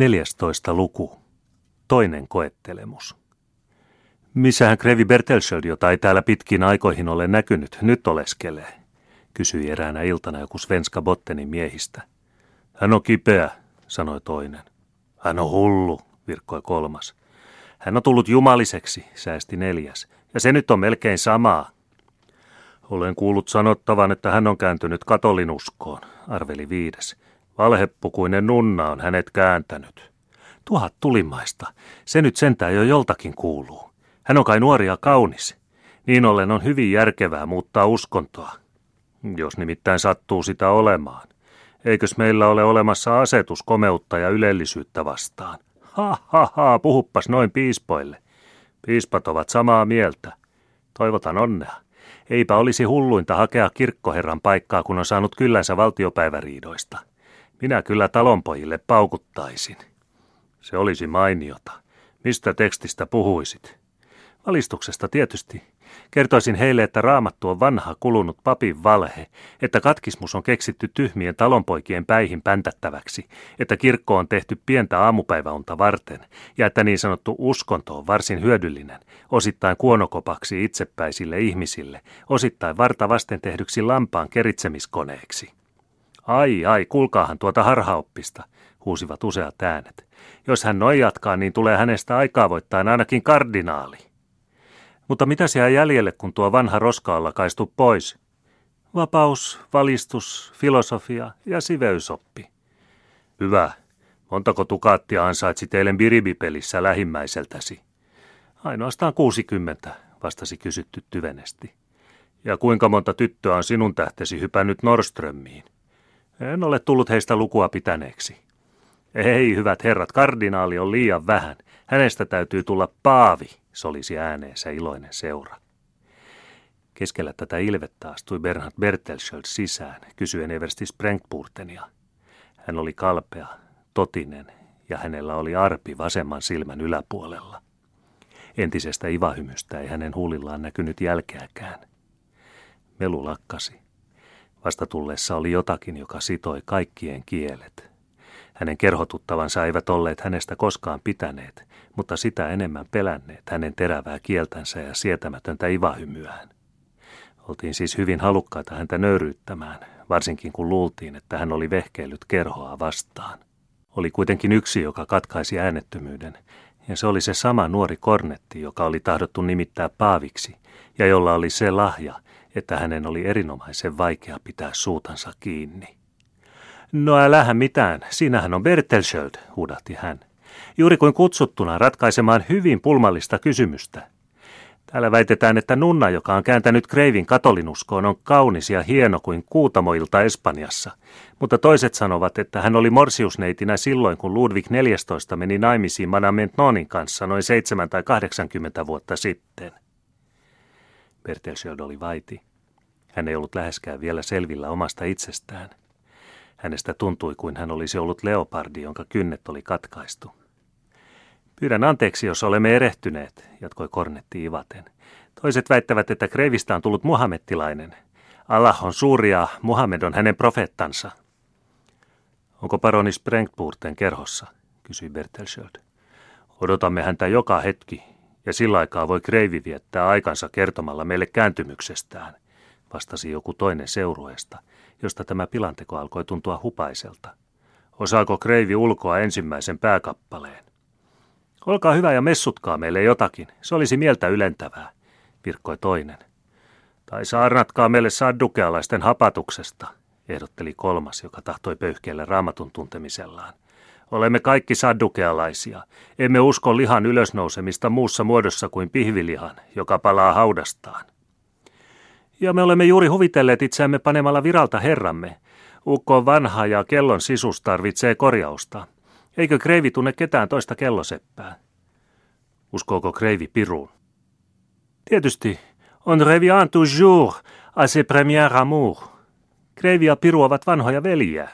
14. luku. Toinen koettelemus. Missähän Krevi Bertelsöld, jota ei täällä pitkin aikoihin ole näkynyt, nyt oleskelee? kysyi eräänä iltana joku Svenska Bottenin miehistä. Hän on kipeä, sanoi toinen. Hän on hullu, virkkoi kolmas. Hän on tullut jumaliseksi, säästi neljäs. Ja se nyt on melkein samaa. Olen kuullut sanottavan, että hän on kääntynyt katolinuskoon, arveli viides. Valheppukuinen nunna on hänet kääntänyt. Tuhat tulimaista. Se nyt sentään jo joltakin kuuluu. Hän on kai nuori ja kaunis. Niin ollen on hyvin järkevää muuttaa uskontoa. Jos nimittäin sattuu sitä olemaan. Eikös meillä ole olemassa asetus komeutta ja ylellisyyttä vastaan? Ha ha ha, puhuppas noin piispoille. Piispat ovat samaa mieltä. Toivotan onnea. Eipä olisi hulluinta hakea kirkkoherran paikkaa, kun on saanut kyllänsä valtiopäiväriidoista. Minä kyllä talonpojille paukuttaisin. Se olisi mainiota. Mistä tekstistä puhuisit? Valistuksesta tietysti. Kertoisin heille, että raamattu on vanha kulunut papin valhe, että katkismus on keksitty tyhmien talonpoikien päihin päntättäväksi, että kirkko on tehty pientä aamupäiväunta varten ja että niin sanottu uskonto on varsin hyödyllinen, osittain kuonokopaksi itsepäisille ihmisille, osittain varta vasten tehdyksi lampaan keritsemiskoneeksi. Ai, ai, kuulkaahan tuota harhaoppista, huusivat useat äänet. Jos hän noin jatkaa, niin tulee hänestä aikaa voittaa ainakin kardinaali. Mutta mitä se jää jäljelle, kun tuo vanha roskaalla kaistu pois? Vapaus, valistus, filosofia ja siveysoppi. Hyvä. Montako tukaattia ansaitsi teille biribipelissä lähimmäiseltäsi? Ainoastaan 60, vastasi kysytty tyvenesti. Ja kuinka monta tyttöä on sinun tähtesi hypännyt Norströmiin? En ole tullut heistä lukua pitäneeksi. Ei, hyvät herrat, kardinaali on liian vähän. Hänestä täytyy tulla paavi, solisi ääneensä iloinen seura. Keskellä tätä ilvettä astui Bernhard Bertelsköld sisään, kysyen Eversti Sprengtpurtenia. Hän oli kalpea, totinen ja hänellä oli arpi vasemman silmän yläpuolella. Entisestä ivahymystä ei hänen huulillaan näkynyt jälkeäkään. Melu lakkasi. Vasta tulleessa oli jotakin, joka sitoi kaikkien kielet. Hänen kerhotuttavansa eivät olleet hänestä koskaan pitäneet, mutta sitä enemmän pelänneet hänen terävää kieltänsä ja sietämätöntä ivahymyään. Oltiin siis hyvin halukkaita häntä nöyryyttämään, varsinkin kun luultiin, että hän oli vehkeillyt kerhoa vastaan. Oli kuitenkin yksi, joka katkaisi äänettömyyden, ja se oli se sama nuori kornetti, joka oli tahdottu nimittää paaviksi, ja jolla oli se lahja, että hänen oli erinomaisen vaikea pitää suutansa kiinni. No älähän mitään, sinähän on Bertelsköld, huudahti hän. Juuri kuin kutsuttuna ratkaisemaan hyvin pulmallista kysymystä. Täällä väitetään, että nunna, joka on kääntänyt Kreivin katolinuskoon, on kaunis ja hieno kuin kuutamoilta Espanjassa. Mutta toiset sanovat, että hän oli morsiusneitinä silloin, kun Ludwig XIV meni naimisiin Madame kanssa noin 7 tai 80 vuotta sitten. Bertelsköld oli vaiti. Hän ei ollut läheskään vielä selvillä omasta itsestään. Hänestä tuntui kuin hän olisi ollut leopardi, jonka kynnet oli katkaistu. Pyydän anteeksi, jos olemme erehtyneet, jatkoi Kornetti ivaten. Toiset väittävät, että Kreivistä on tullut muhammettilainen. Allah on suuri ja Muhammed on hänen profeettansa. Onko paroni Sprengtpurten kerhossa, kysyi Bertelsköld. Odotamme häntä joka hetki, ja sillä aikaa voi Kreivi viettää aikansa kertomalla meille kääntymyksestään, vastasi joku toinen seurueesta, josta tämä pilanteko alkoi tuntua hupaiselta. Osaako Kreivi ulkoa ensimmäisen pääkappaleen? Olkaa hyvä ja messutkaa meille jotakin, se olisi mieltä ylentävää, virkkoi toinen. Tai saarnatkaa meille saddukealaisten hapatuksesta, ehdotteli kolmas, joka tahtoi pöyhkeellä raamatun tuntemisellaan. Olemme kaikki saddukealaisia. Emme usko lihan ylösnousemista muussa muodossa kuin pihvilihan, joka palaa haudastaan. Ja me olemme juuri huvitelleet itseämme panemalla viralta herramme. Ukko on vanha ja kellon sisus tarvitsee korjausta. Eikö Kreivi tunne ketään toista kelloseppää? Uskooko Kreivi piruun? Tietysti. On revient toujours à ses premières amours. Kreivi ja Piru ovat vanhoja veljiä.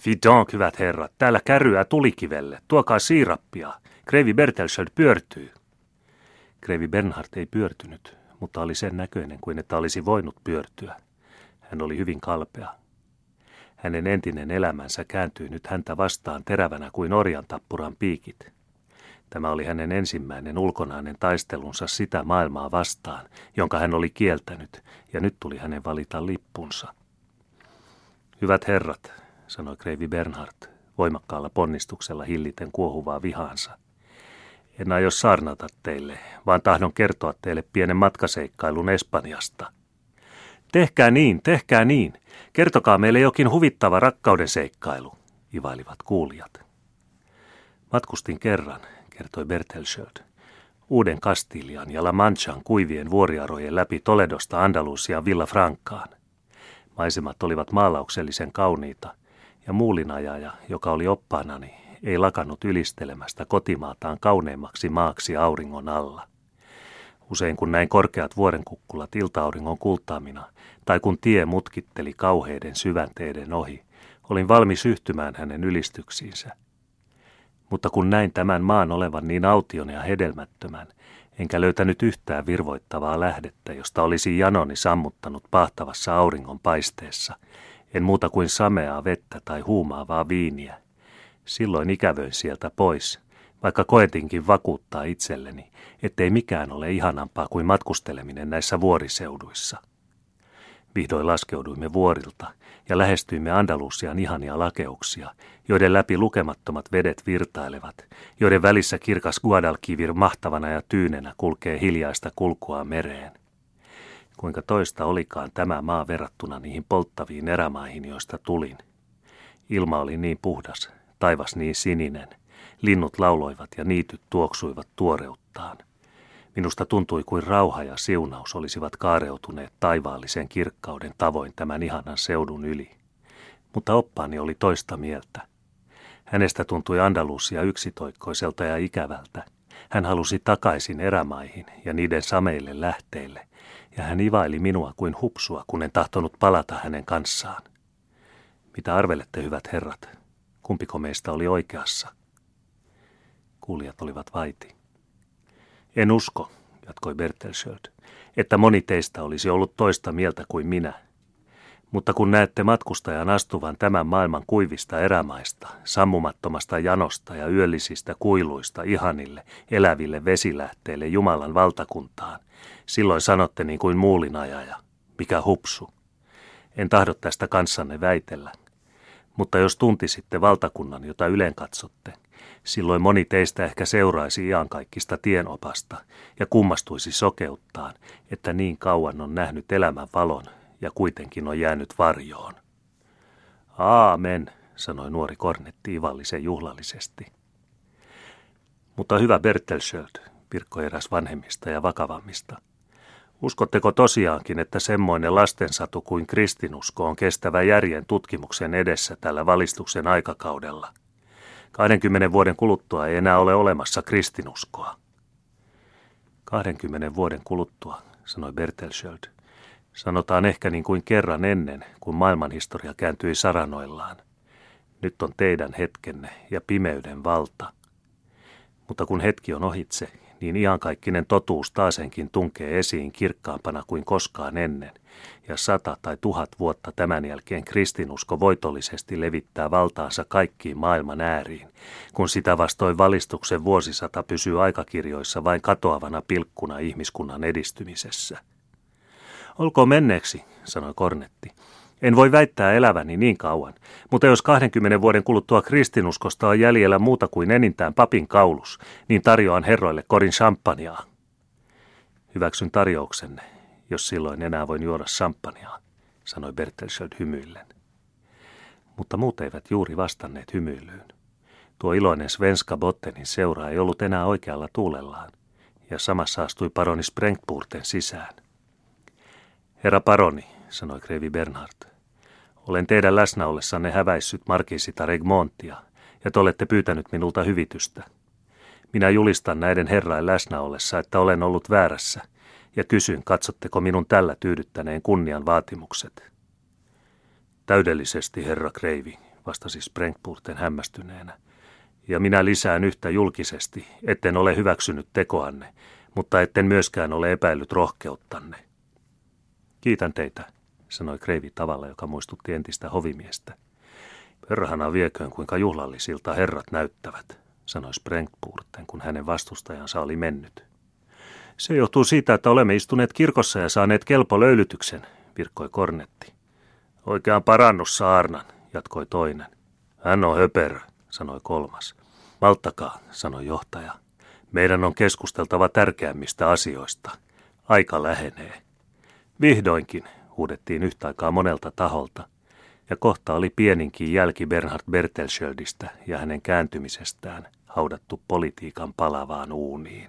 Fidonk, hyvät herrat, täällä kärryä tulikivelle. Tuokaa siirappia. Kreivi Bertelsöld pyörtyy. Kreivi Bernhard ei pyörtynyt, mutta oli sen näköinen kuin että olisi voinut pyörtyä. Hän oli hyvin kalpea. Hänen entinen elämänsä kääntyi nyt häntä vastaan terävänä kuin orjan tappuran piikit. Tämä oli hänen ensimmäinen ulkonainen taistelunsa sitä maailmaa vastaan, jonka hän oli kieltänyt, ja nyt tuli hänen valita lippunsa. Hyvät herrat, sanoi Kreivi Bernhardt, voimakkaalla ponnistuksella hilliten kuohuvaa vihaansa. En aio saarnata teille, vaan tahdon kertoa teille pienen matkaseikkailun Espanjasta. Tehkää niin, tehkää niin. Kertokaa meille jokin huvittava rakkauden seikkailu, ivailivat kuulijat. Matkustin kerran, kertoi Bertelsöld, uuden Kastilian ja La Manchan kuivien vuoriarojen läpi Toledosta Andalusiaan Villa Francaan. Maisemat olivat maalauksellisen kauniita, ja muulinajaja, joka oli oppaanani, ei lakannut ylistelemästä kotimaataan kauneimmaksi maaksi auringon alla. Usein kun näin korkeat vuorenkukkulat iltaauringon kultaamina, tai kun tie mutkitteli kauheiden syvänteiden ohi, olin valmis yhtymään hänen ylistyksiinsä. Mutta kun näin tämän maan olevan niin aution ja hedelmättömän, enkä löytänyt yhtään virvoittavaa lähdettä, josta olisi janoni sammuttanut pahtavassa auringon paisteessa, en muuta kuin sameaa vettä tai huumaavaa viiniä. Silloin ikävöin sieltä pois, vaikka koetinkin vakuuttaa itselleni, ettei mikään ole ihanampaa kuin matkusteleminen näissä vuoriseuduissa. Vihdoin laskeuduimme vuorilta ja lähestyimme Andalusian ihania lakeuksia, joiden läpi lukemattomat vedet virtailevat, joiden välissä kirkas Guadalquivir mahtavana ja tyynenä kulkee hiljaista kulkua mereen. Kuinka toista olikaan tämä maa verrattuna niihin polttaviin erämaihin, joista tulin. Ilma oli niin puhdas, taivas niin sininen, linnut lauloivat ja niityt tuoksuivat tuoreuttaan. Minusta tuntui kuin rauha ja siunaus olisivat kaareutuneet taivaallisen kirkkauden tavoin tämän ihanan seudun yli. Mutta oppaani oli toista mieltä. Hänestä tuntui Andalusia yksitoikkoiselta ja ikävältä. Hän halusi takaisin erämaihin ja niiden sameille lähteille, ja hän ivaili minua kuin hupsua, kun en tahtonut palata hänen kanssaan. Mitä arvelette, hyvät herrat? Kumpiko meistä oli oikeassa? Kuulijat olivat vaiti. En usko, jatkoi Bertelsöld, että moni teistä olisi ollut toista mieltä kuin minä. Mutta kun näette matkustajan astuvan tämän maailman kuivista erämaista, sammumattomasta janosta ja yöllisistä kuiluista ihanille, eläville vesilähteille Jumalan valtakuntaan, silloin sanotte niin kuin muulinajaja, mikä hupsu. En tahdo tästä kanssanne väitellä, mutta jos tuntisitte valtakunnan, jota yleen katsotte, silloin moni teistä ehkä seuraisi iankaikkista tienopasta ja kummastuisi sokeuttaan, että niin kauan on nähnyt elämän valon ja kuitenkin on jäänyt varjoon. Aamen, sanoi nuori kornetti ivallisen juhlallisesti. Mutta hyvä Bertelsöld, virkkoi eräs vanhemmista ja vakavammista – Uskotteko tosiaankin, että semmoinen lastensatu kuin kristinusko on kestävä järjen tutkimuksen edessä tällä valistuksen aikakaudella? 20 vuoden kuluttua ei enää ole olemassa kristinuskoa. 20 vuoden kuluttua, sanoi Bertelsöld. Sanotaan ehkä niin kuin kerran ennen, kun maailmanhistoria kääntyi saranoillaan. Nyt on teidän hetkenne ja pimeyden valta. Mutta kun hetki on ohitse niin iankaikkinen totuus taasenkin tunkee esiin kirkkaampana kuin koskaan ennen, ja sata tai tuhat vuotta tämän jälkeen kristinusko voitollisesti levittää valtaansa kaikkiin maailman ääriin, kun sitä vastoin valistuksen vuosisata pysyy aikakirjoissa vain katoavana pilkkuna ihmiskunnan edistymisessä. Olkoon menneeksi, sanoi Kornetti, en voi väittää eläväni niin kauan, mutta jos 20 vuoden kuluttua kristinuskosta on jäljellä muuta kuin enintään papin kaulus, niin tarjoan herroille korin champagnea. Hyväksyn tarjouksenne, jos silloin enää voin juoda champagnea, sanoi Bertelsöld hymyillen. Mutta muut eivät juuri vastanneet hymyilyyn. Tuo iloinen Svenska Bottenin seura ei ollut enää oikealla tuulellaan, ja samassa astui paroni Sprengpurten sisään. Herra paroni, sanoi Krevi Bernhardt. Olen teidän läsnä ollessanne häväissyt markiisita Regmontia, ja te olette pyytänyt minulta hyvitystä. Minä julistan näiden herrain läsnä ollessa, että olen ollut väärässä, ja kysyn, katsotteko minun tällä tyydyttäneen kunnian vaatimukset. Täydellisesti, herra Kreivi, vastasi Sprengpurten hämmästyneenä. Ja minä lisään yhtä julkisesti, etten ole hyväksynyt tekoanne, mutta etten myöskään ole epäillyt rohkeuttanne. Kiitän teitä, sanoi Kreivi tavalla, joka muistutti entistä hovimiestä. Perhana vieköön, kuinka juhlallisilta herrat näyttävät, sanoi Sprengtpurten, kun hänen vastustajansa oli mennyt. Se johtuu siitä, että olemme istuneet kirkossa ja saaneet kelpo löylytyksen, virkkoi Kornetti. Oikean parannus saarnan, jatkoi toinen. Hän on höperö, sanoi kolmas. Malttakaa, sanoi johtaja. Meidän on keskusteltava tärkeämmistä asioista. Aika lähenee. Vihdoinkin, huudettiin yhtä aikaa monelta taholta, ja kohta oli pieninkin jälki Bernhard Bertelschöldistä ja hänen kääntymisestään haudattu politiikan palavaan uuniin.